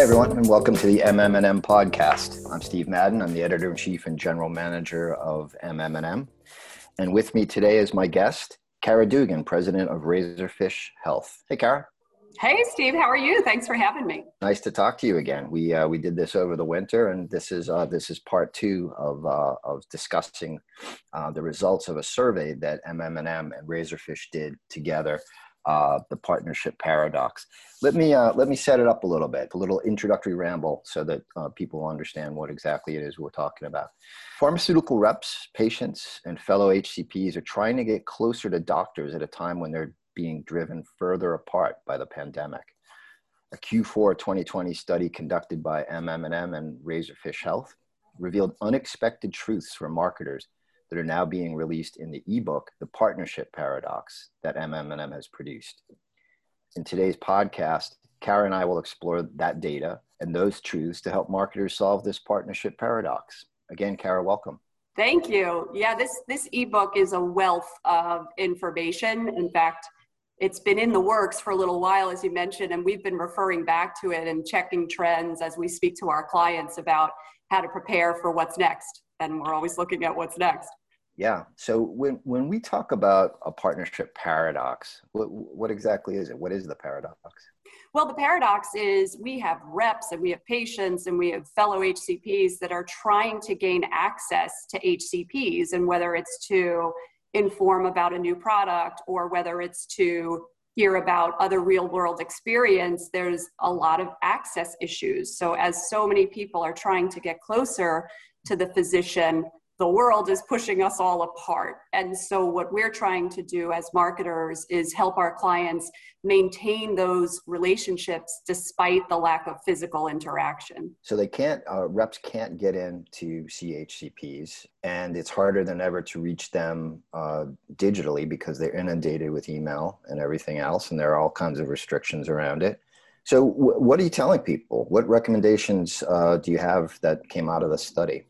Hi, everyone, and welcome to the MM&M podcast. I'm Steve Madden. I'm the editor-in-chief and general manager of MM&M. And with me today is my guest, Kara Dugan, president of Razorfish Health. Hey, Kara. Hey, Steve. How are you? Thanks for having me. Nice to talk to you again. We uh, we did this over the winter, and this is uh, this is part two of uh, of discussing uh, the results of a survey that MM&M and Razorfish did together uh, the partnership paradox. Let me uh, let me set it up a little bit, a little introductory ramble, so that uh, people understand what exactly it is we're talking about. Pharmaceutical reps, patients, and fellow HCPs are trying to get closer to doctors at a time when they're being driven further apart by the pandemic. A Q4 2020 study conducted by MM&M and Razorfish Health revealed unexpected truths for marketers that are now being released in the ebook, The Partnership Paradox, that MM&M has produced. In today's podcast, Kara and I will explore that data and those truths to help marketers solve this partnership paradox. Again, Kara, welcome. Thank you. Yeah, this this ebook is a wealth of information. In fact, it's been in the works for a little while, as you mentioned, and we've been referring back to it and checking trends as we speak to our clients about how to prepare for what's next. And we're always looking at what's next. Yeah. So when when we talk about a partnership paradox, what what exactly is it? What is the paradox? Well, the paradox is we have reps and we have patients and we have fellow HCPs that are trying to gain access to HCPs, and whether it's to inform about a new product or whether it's to hear about other real world experience, there's a lot of access issues. So, as so many people are trying to get closer to the physician, the world is pushing us all apart. And so, what we're trying to do as marketers is help our clients maintain those relationships despite the lack of physical interaction. So, they can't, uh, reps can't get into CHCPs, and it's harder than ever to reach them uh, digitally because they're inundated with email and everything else, and there are all kinds of restrictions around it. So, w- what are you telling people? What recommendations uh, do you have that came out of the study?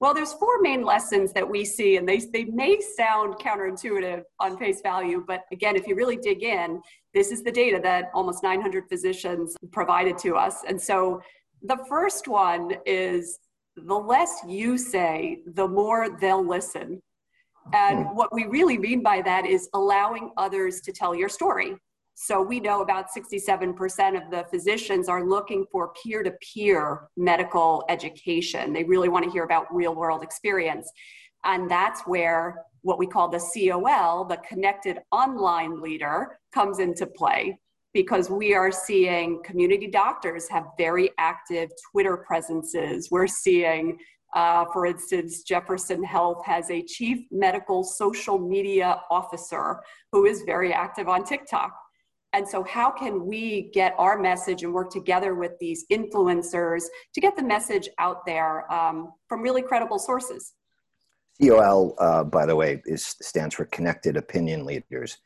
Well, there's four main lessons that we see, and they, they may sound counterintuitive on face value, but again, if you really dig in, this is the data that almost 900 physicians provided to us. And so the first one is the less you say, the more they'll listen. And hmm. what we really mean by that is allowing others to tell your story. So we know about 67% of the physicians are looking for peer to peer medical education. They really want to hear about real world experience. And that's where what we call the COL, the connected online leader, comes into play because we are seeing community doctors have very active Twitter presences. We're seeing, uh, for instance, Jefferson Health has a chief medical social media officer who is very active on TikTok. And so, how can we get our message and work together with these influencers to get the message out there um, from really credible sources? COL, uh, by the way, is stands for Connected Opinion Leaders,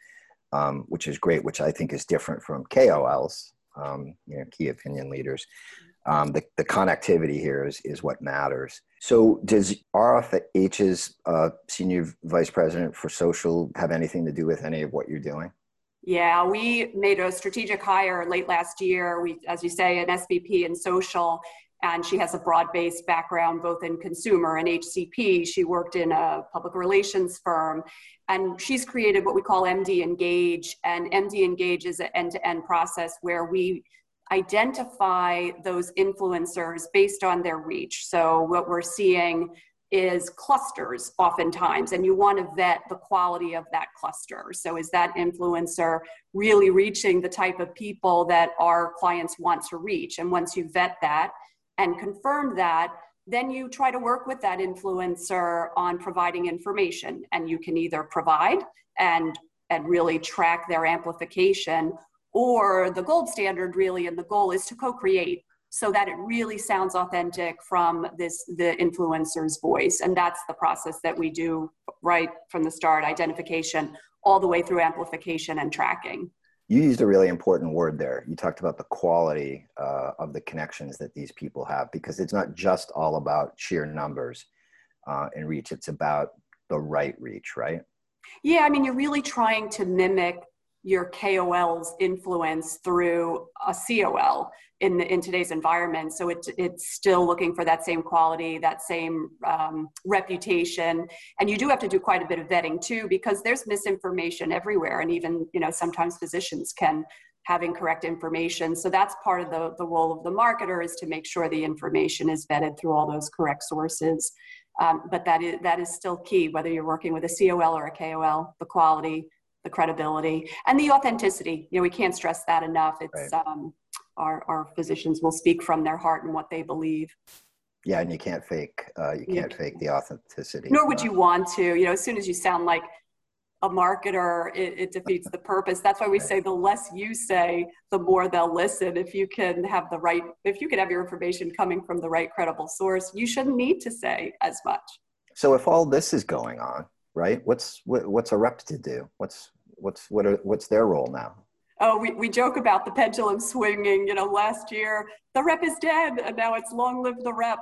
um, which is great, which I think is different from KOLs, um, you know, Key Opinion Leaders. Um, the, the connectivity here is, is what matters. So, does RFH's uh, Senior Vice President for Social have anything to do with any of what you're doing? Yeah, we made a strategic hire late last year. We, as you say, an SVP in social, and she has a broad-based background both in consumer and HCP. She worked in a public relations firm, and she's created what we call MD Engage. And MD Engage is an end-to-end process where we identify those influencers based on their reach. So what we're seeing is clusters oftentimes, and you want to vet the quality of that cluster. So, is that influencer really reaching the type of people that our clients want to reach? And once you vet that and confirm that, then you try to work with that influencer on providing information. And you can either provide and and really track their amplification or the gold standard really and the goal is to co-create so that it really sounds authentic from this the influencer's voice. And that's the process that we do right from the start identification all the way through amplification and tracking. You used a really important word there. You talked about the quality uh, of the connections that these people have because it's not just all about sheer numbers uh, and reach. It's about the right reach right? Yeah i mean you're really trying to mimic your KOL's influence through a COL in the, in today's environment. So it, it's still looking for that same quality, that same um, reputation, and you do have to do quite a bit of vetting too, because there's misinformation everywhere, and even you know sometimes physicians can have incorrect information. So that's part of the the role of the marketer is to make sure the information is vetted through all those correct sources. Um, but that is that is still key, whether you're working with a COL or a KOL, the quality, the credibility, and the authenticity. You know, we can't stress that enough. It's right. um, our, our physicians will speak from their heart and what they believe. Yeah, and you can't fake uh, you can't fake the authenticity. Nor would you want to. You know, as soon as you sound like a marketer, it, it defeats the purpose. That's why we right. say the less you say, the more they'll listen. If you can have the right, if you can have your information coming from the right credible source, you shouldn't need to say as much. So if all this is going on, right? What's what, what's a rep to do? What's what's what are, what's their role now? oh, we, we joke about the pendulum swinging. You know, last year the rep is dead, and now it's long live the rep.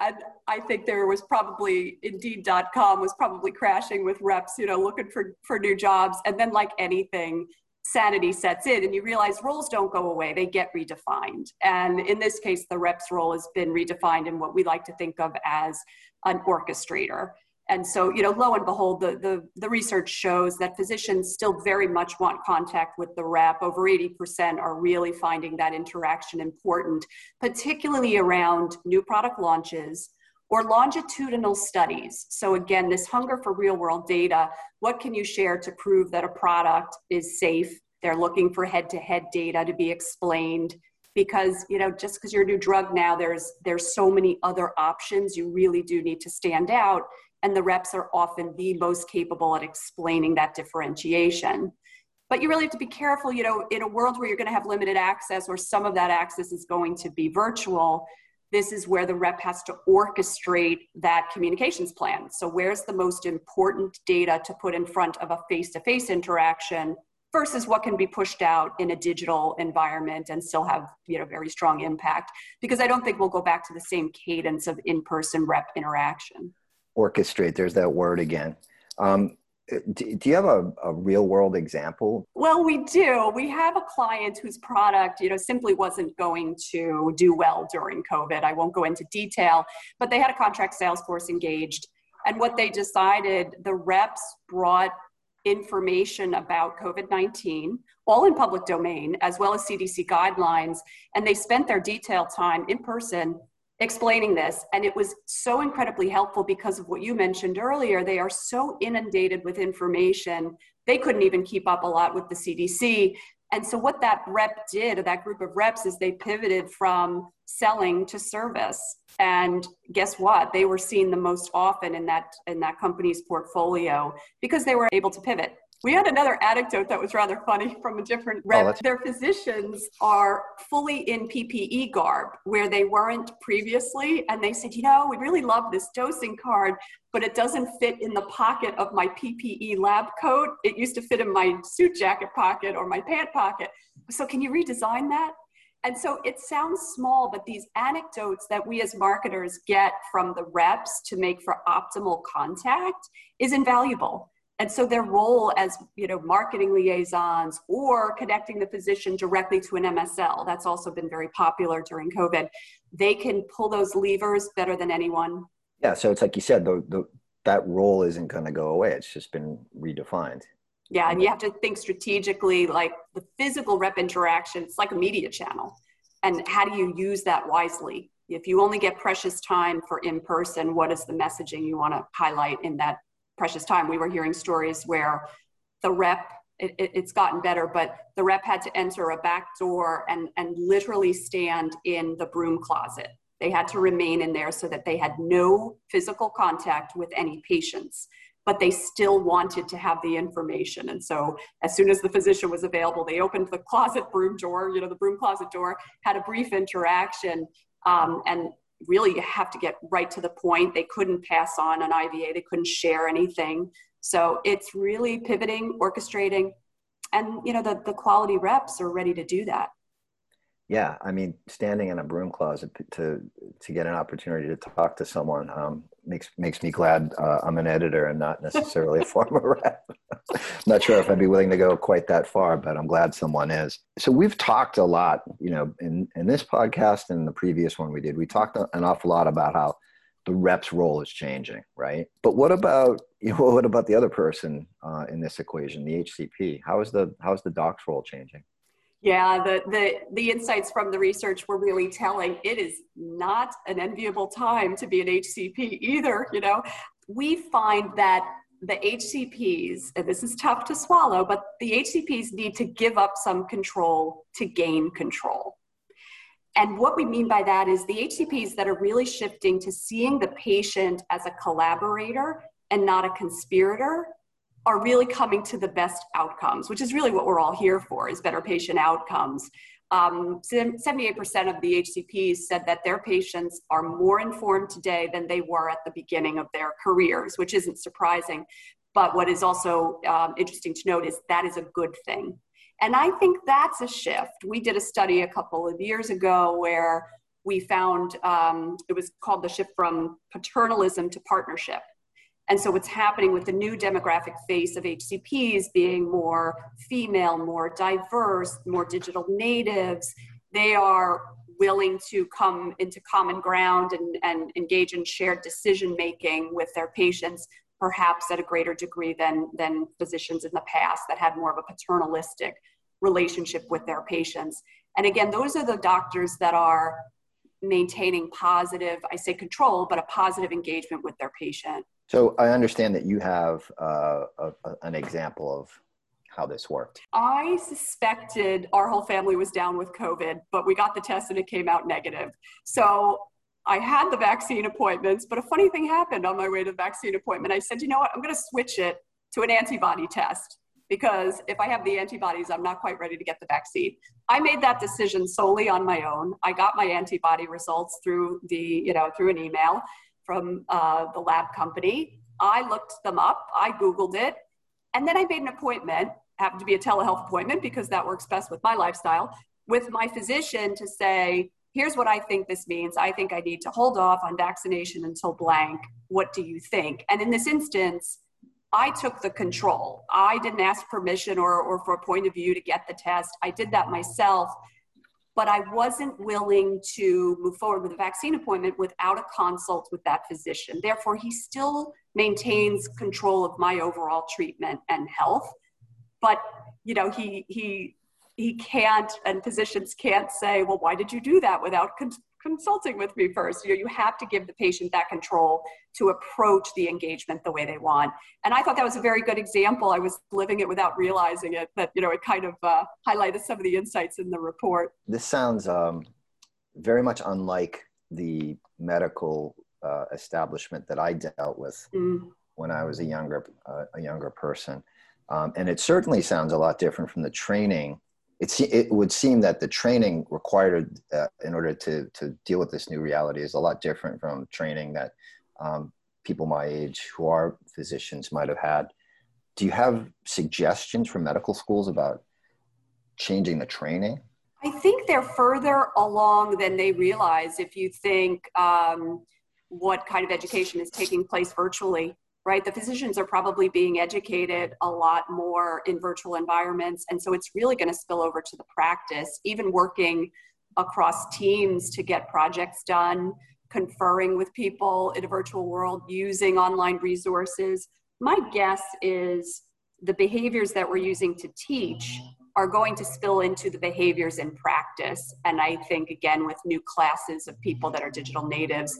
And I think there was probably Indeed.com was probably crashing with reps, you know, looking for for new jobs. And then, like anything, sanity sets in, and you realize roles don't go away; they get redefined. And in this case, the rep's role has been redefined in what we like to think of as an orchestrator and so you know lo and behold the, the, the research shows that physicians still very much want contact with the rep. Over 80% are really finding that interaction important particularly around new product launches or longitudinal studies. So again this hunger for real world data what can you share to prove that a product is safe? They're looking for head to head data to be explained because you know just because you're a new drug now there's there's so many other options you really do need to stand out and the reps are often the most capable at explaining that differentiation. But you really have to be careful you know in a world where you're going to have limited access or some of that access is going to be virtual this is where the rep has to orchestrate that communications plan. So where's the most important data to put in front of a face-to-face interaction versus what can be pushed out in a digital environment and still have you know very strong impact? Because i don't think we'll go back to the same cadence of in-person rep interaction orchestrate there's that word again. Um, do, do, you have a, a, real world example? Well we do. We have a client whose product you know simply wasn't going to do well during covid. I won't go into detail but they had a contract sales force engaged and what they decided the reps brought information about COVID 19, all in public domain, as well as CDC guidelines. And they spent their detailed time in person explaining this. And it was so incredibly helpful because of what you mentioned earlier. They are so inundated with information, they couldn't even keep up a lot with the CDC. And so, what that rep did, or that group of reps, is they pivoted from selling to service. And guess what? They were seen the most often in that in that company's portfolio because they were able to pivot. We had another anecdote that was rather funny from a different oh, rep. Oh, Their physicians are fully in PPE garb where they weren't previously. And they said, you know, we really love this dosing card, but it doesn't fit in the pocket of my PPE lab coat. It used to fit in my suit jacket pocket or my pant pocket. So can you redesign that? And so it sounds small, but these anecdotes that we as marketers get from the reps to make for optimal contact is invaluable and so their role as you know marketing liaisons or connecting the physician directly to an msl that's also been very popular during covid. They can pull those levers better than anyone. Yeah so it's like you said the, the that role isn't going to go away. It's just been redefined. Yeah and you have to think strategically like the physical rep interaction it's like a media channel. And how do you use that wisely? If you only get precious time for in person what is the messaging you want to highlight in that precious time. We were hearing stories where the rep, it, it, it's gotten better, but the rep had to enter a back door and, and literally stand in the broom closet. They had to remain in there so that they had no physical contact with any patients, but they still wanted to have the information. And so, as soon as the physician was available, they opened the closet broom door, you know, the broom closet door, had a brief interaction, um, and really you have to get right to the point. They couldn't pass on an IVA, they couldn't share anything. So it's really pivoting, orchestrating, and you know the, the quality reps are ready to do that. Yeah, I mean, standing in a broom closet to to get an opportunity to talk to someone um, makes makes me glad uh, I'm an editor and not necessarily a former rep. not sure if I'd be willing to go quite that far, but I'm glad someone is. So we've talked a lot, you know, in in this podcast and the previous one we did, we talked an awful lot about how the rep's role is changing, right? But what about you know, what about the other person uh, in this equation, the HCP? How is the how is the doc's role changing? Yeah, the, the, the insights from the research were really telling. It is not an enviable time to be an HCP either. You know, we find that the HCPs, and this is tough to swallow, but the HCPs need to give up some control to gain control. And what we mean by that is the HCPs that are really shifting to seeing the patient as a collaborator and not a conspirator are really coming to the best outcomes, which is really what we're all here for, is better patient outcomes. Um, 78% of the HCPs said that their patients are more informed today than they were at the beginning of their careers, which isn't surprising. But what is also um, interesting to note is that is a good thing. And I think that's a shift. We did a study a couple of years ago where we found um, it was called the shift from paternalism to partnership. And so, what's happening with the new demographic face of HCPs being more female, more diverse, more digital natives, they are willing to come into common ground and, and engage in shared decision making with their patients, perhaps at a greater degree than, than physicians in the past that had more of a paternalistic relationship with their patients. And again, those are the doctors that are maintaining positive, I say control, but a positive engagement with their patient. So I understand that you have uh, a, a, an example of how this worked. I suspected our whole family was down with COVID, but we got the test and it came out negative. So I had the vaccine appointments, but a funny thing happened on my way to the vaccine appointment. I said, you know what, I'm going to switch it to an antibody test because if I have the antibodies, I'm not quite ready to get the vaccine. I made that decision solely on my own. I got my antibody results through the, you know, through an email from uh, the lab company. I looked them up, I Googled it, and then I made an appointment, happened to be a telehealth appointment because that works best with my lifestyle, with my physician to say, here's what I think this means. I think I need to hold off on vaccination until blank. What do you think? And in this instance, I took the control. I didn't ask permission or, or for a point of view to get the test. I did that myself but I wasn't willing to move forward with a vaccine appointment without a consult with that physician. Therefore, he still maintains control of my overall treatment and health. But you know, he he he can't, and physicians can't say, well, why did you do that without consulting with me first. You know, you have to give the patient that control to approach the engagement the way they want. And I thought that was a very good example. I was living it without realizing it, but you know, it kind of uh, highlighted some of the insights in the report. This sounds um, very much unlike the medical uh, establishment that I dealt with mm. when I was a younger uh, a younger person. Um, and it certainly sounds a lot different from the training it, it would seem that the training required uh, in order to, to deal with this new reality is a lot different from training that um, people my age who are physicians might have had. Do you have suggestions from medical schools about changing the training? I think they're further along than they realize if you think um, what kind of education is taking place virtually right? The physicians are probably being educated a lot more in virtual environments. And so it's really going to spill over to the practice, even working across teams to get projects done, conferring with people in a virtual world, using online resources. My guess is the behaviors that we're using to teach are going to spill into the behaviors in practice. And I think, again, with new classes of people that are digital natives,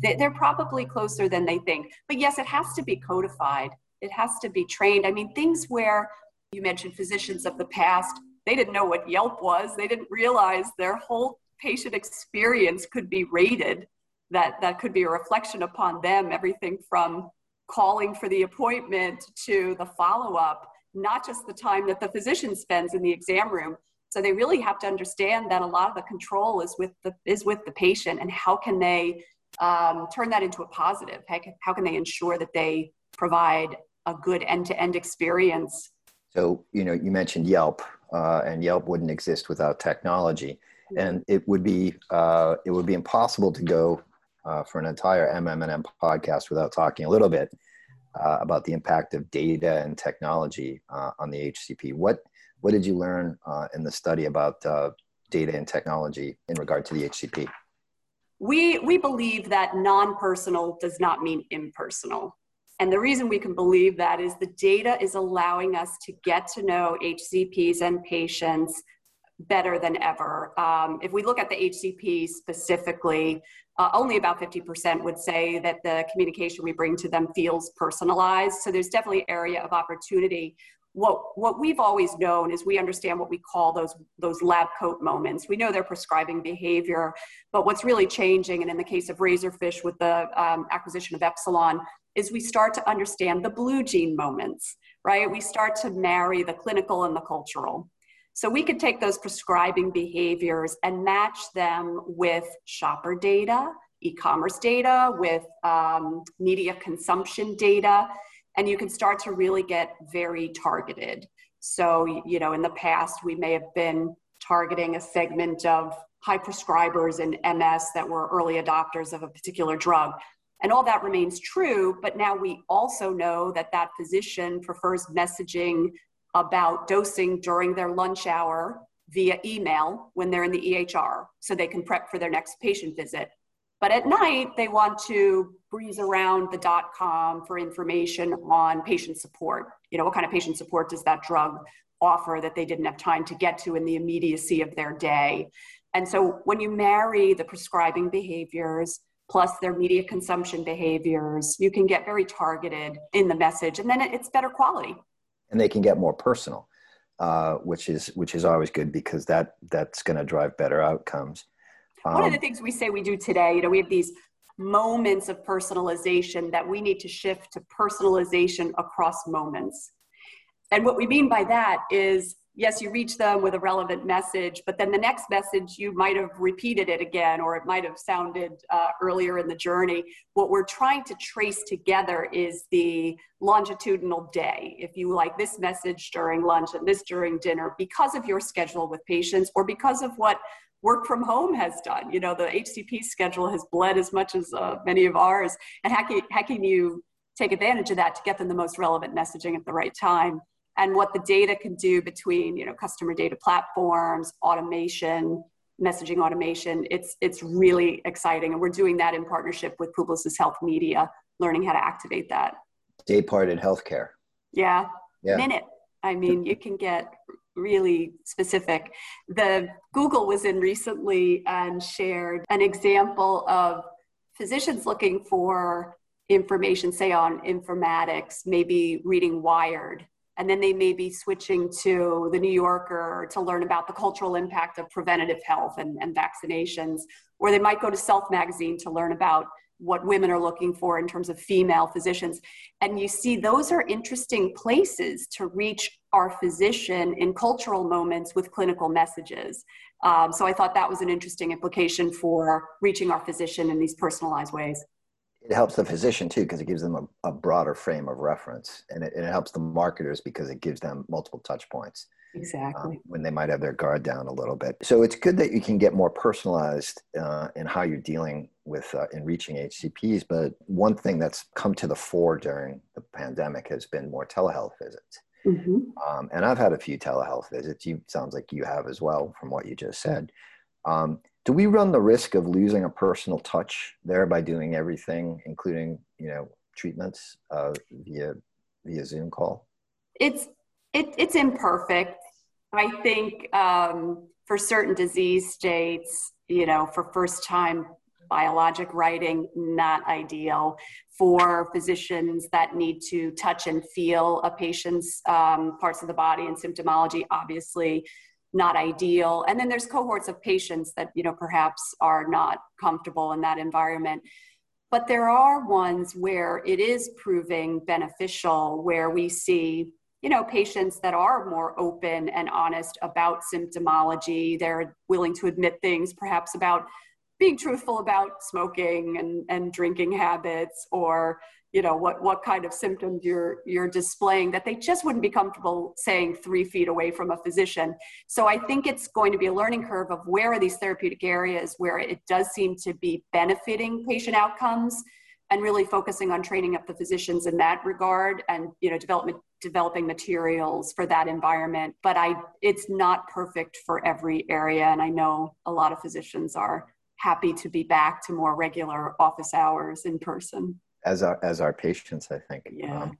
they're probably closer than they think. But yes, it has to be codified. It has to be trained. I mean, things where you mentioned physicians of the past, they didn't know what Yelp was. They didn't realize their whole patient experience could be rated, that, that could be a reflection upon them, everything from calling for the appointment to the follow up, not just the time that the physician spends in the exam room. So they really have to understand that a lot of the control is with the is with the patient and how can they um, turn that into a positive? How can, how can they ensure that they provide a good end-to-end experience? So, you know, you mentioned Yelp, uh, and Yelp wouldn't exist without technology. and it would be uh, it would be impossible to go uh, for an entire MMM podcast without talking a little bit uh, about the impact of data and technology uh, on the HCP. What what did you learn uh, in the study about uh, data and technology in regard to the HCP? We we believe that non-personal does not mean impersonal. And the reason we can believe that is the data is allowing us to get to know HCPs and patients better than ever. Um, if we look at the HCP specifically, uh, only about 50% would say that the communication we bring to them feels personalized. So there's definitely area of opportunity. What, what we've always known is we understand what we call those, those lab coat moments. We know they're prescribing behavior, but what's really changing, and in the case of Razorfish with the um, acquisition of Epsilon, is we start to understand the blue jean moments, right? We start to marry the clinical and the cultural. So we could take those prescribing behaviors and match them with shopper data, e-commerce data, with um, media consumption data, and you can start to really get very targeted. So, you know, in the past, we may have been targeting a segment of high prescribers in MS that were early adopters of a particular drug. And all that remains true, but now we also know that that physician prefers messaging about dosing during their lunch hour via email when they're in the EHR so they can prep for their next patient visit. But at night, they want to breeze around the dot com for information on patient support. You know, what kind of patient support does that drug offer that they didn't have time to get to in the immediacy of their day? And so when you marry the prescribing behaviors plus their media consumption behaviors, you can get very targeted in the message and then it's better quality and they can get more personal, uh, which is which is always good because that that's going to drive better outcomes. Um, One of the um, things we say we do today, you know, we have these moments of personalization that we need to shift to personalization across moments. And what we mean by that is yes, you reach them with a relevant message, but then the next message, you might have repeated it again, or it might have sounded uh, earlier in the journey. What we're trying to trace together is the longitudinal day. If you like this message during lunch and this during dinner, because of your schedule with patients or because of what work from home has done. You know, the HCP schedule has bled as much as uh, many of ours. And how can, how can you take advantage of that to get them the most relevant messaging at the right time? and what the data can do between you know customer data platforms automation messaging automation it's it's really exciting and we're doing that in partnership with publicis health media learning how to activate that day parted healthcare yeah, yeah. minute i mean you can get really specific. The google was in recently and shared an example of physicians looking for information say on informatics maybe reading wired. And then they may be switching to the New Yorker to learn about the cultural impact of preventative health and, and vaccinations, or they might go to Self Magazine to learn about what women are looking for in terms of female physicians. And you see, those are interesting places to reach our physician in cultural moments with clinical messages. Um, so I thought that was an interesting implication for reaching our physician in these personalized ways it helps the physician too because it gives them a, a, broader frame of reference and it, and it, helps the marketers because it gives them multiple touch points exactly. um, when they might have their guard down a little bit. So it's good that you can get more personalized uh, in how you're dealing with uh, in reaching hcps but one thing that's come to the fore during the pandemic has been more telehealth visits. Mm-hmm. um, and i've had a few telehealth visits. You sounds like you have as well from what you just said. Um, do we run the risk of losing a personal touch there by doing everything, including you know treatments uh, via via Zoom call? It's it, it's imperfect. I think um, for certain disease states, you know, for first time biologic writing, not ideal. For physicians that need to touch and feel a patient's um, parts of the body and symptomology, obviously not ideal. And then there's cohorts of patients that, you know, perhaps are not comfortable in that environment. But there are ones where it is proving beneficial, where we see, you know, patients that are more open and honest about symptomology. They're willing to admit things, perhaps about being truthful about smoking and, and drinking habits or you know what what kind of symptoms you're you're displaying that they just wouldn't be comfortable saying three feet away from a physician. So i think it's going to be a learning curve of where are these therapeutic areas where it does seem to be benefiting patient outcomes and really focusing on training up the physicians in that regard and you know development developing materials for that environment. But i it's not perfect for every area and i know a lot of physicians are happy to be back to more regular office hours in person as our as our patients i think. Yeah. Um,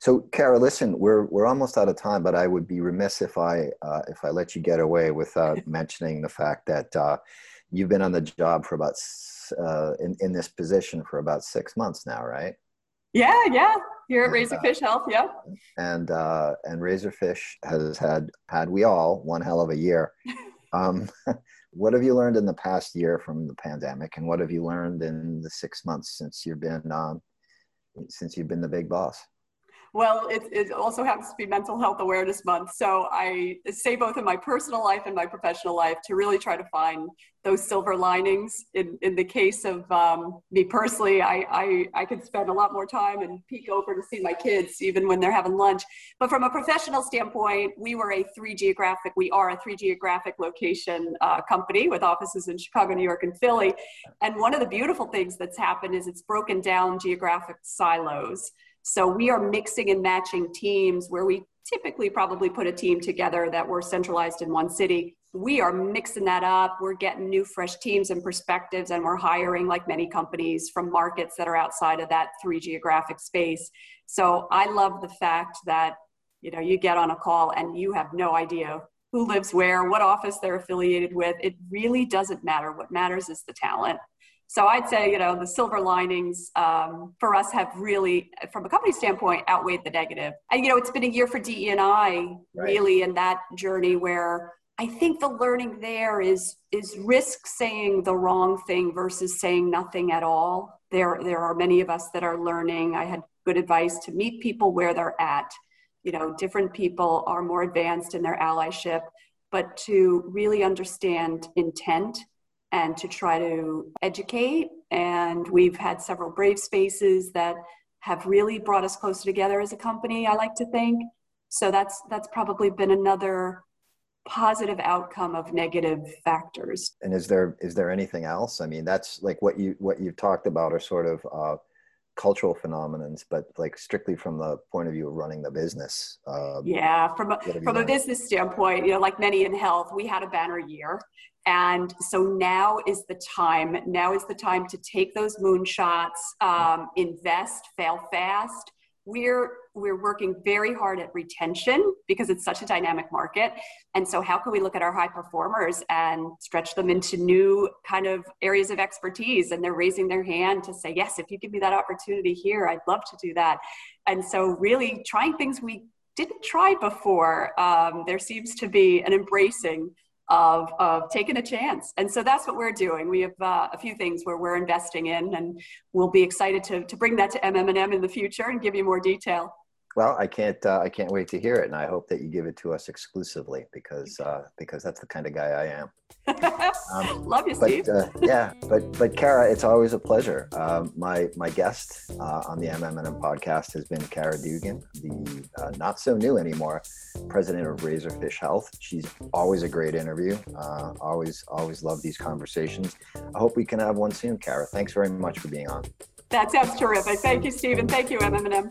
so kara listen we're we're almost out of time but i would be remiss if i uh, if i let you get away without mentioning the fact that uh, you've been on the job for about uh, in, in this position for about six months now right? Yeah yeah. Here at razorfish health yeah and uh, and razorfish has had had we all one hell of a year. Um, what have you learned in the past year from the pandemic, and what have you learned in the six months since you've been um, since you've been the big boss? Well, it, it also happens to be Mental Health Awareness Month. So I say both in my personal life and my professional life to really try to find those silver linings. In, in the case of um, me personally, I, I, I could spend a lot more time and peek over to see my kids even when they're having lunch. But from a professional standpoint, we were a three geographic, we are a three geographic location uh, company with offices in Chicago, New York, and Philly. And one of the beautiful things that's happened is it's broken down geographic silos. So we are mixing and matching teams where we typically probably put a team together that were centralized in one city. We are mixing that up. We're getting new, fresh teams and perspectives, and we're hiring, like many companies, from markets that are outside of that three geographic space. So I love the fact that you know you get on a call and you have no idea who lives where, what office they're affiliated with. It really doesn't matter. What matters is the talent. So I'd say, you know, the silver linings um, for us have really, from a company standpoint, outweighed the negative. And, you know, it's been a year for DE&I right. really in that journey where I think the learning there is is risk saying the wrong thing versus saying nothing at all. There, there are many of us that are learning. I had good advice to meet people where they're at. You know, different people are more advanced in their allyship, but to really understand intent and to try to educate. And we've had several brave spaces that have really brought us closer together as a company, I like to think. So that's that's probably been another positive outcome of negative factors. And is there is there anything else? I mean, that's like what you what you've talked about are sort of uh, cultural phenomenons, but like strictly from the point of view of running the business. Um, yeah, from a, from a business standpoint, you know, like many in health, we had a banner year. And so now is the time. Now is the time to take those moonshots, um, invest, fail fast. We're we're working very hard at retention because it's such a dynamic market. And so, how can we look at our high performers and stretch them into new kind of areas of expertise? And they're raising their hand to say, Yes, if you give me that opportunity here, I'd love to do that. And so, really trying things we didn't try before. Um, there seems to be an embracing of, of taking a chance. And so that's what we're doing. We have uh, a few things where we're investing in, and we'll be excited to, to bring that to MM&M in the future and give you more detail. Well, I can't. Uh, I can't wait to hear it, and I hope that you give it to us exclusively because uh, because that's the kind of guy I am. Um, Love you, but, Steve. Uh, yeah, but but Kara, it's always a pleasure. Um, my my guest uh, on the MM&M podcast has been Kara Dugan, the uh, not so new anymore president of Razorfish Health. She's always a great interview. Uh, always always love these conversations. I hope we can have one soon, Kara. Thanks very much for being on. That sounds terrific. Thank you, Stephen. Thank you, MM&M.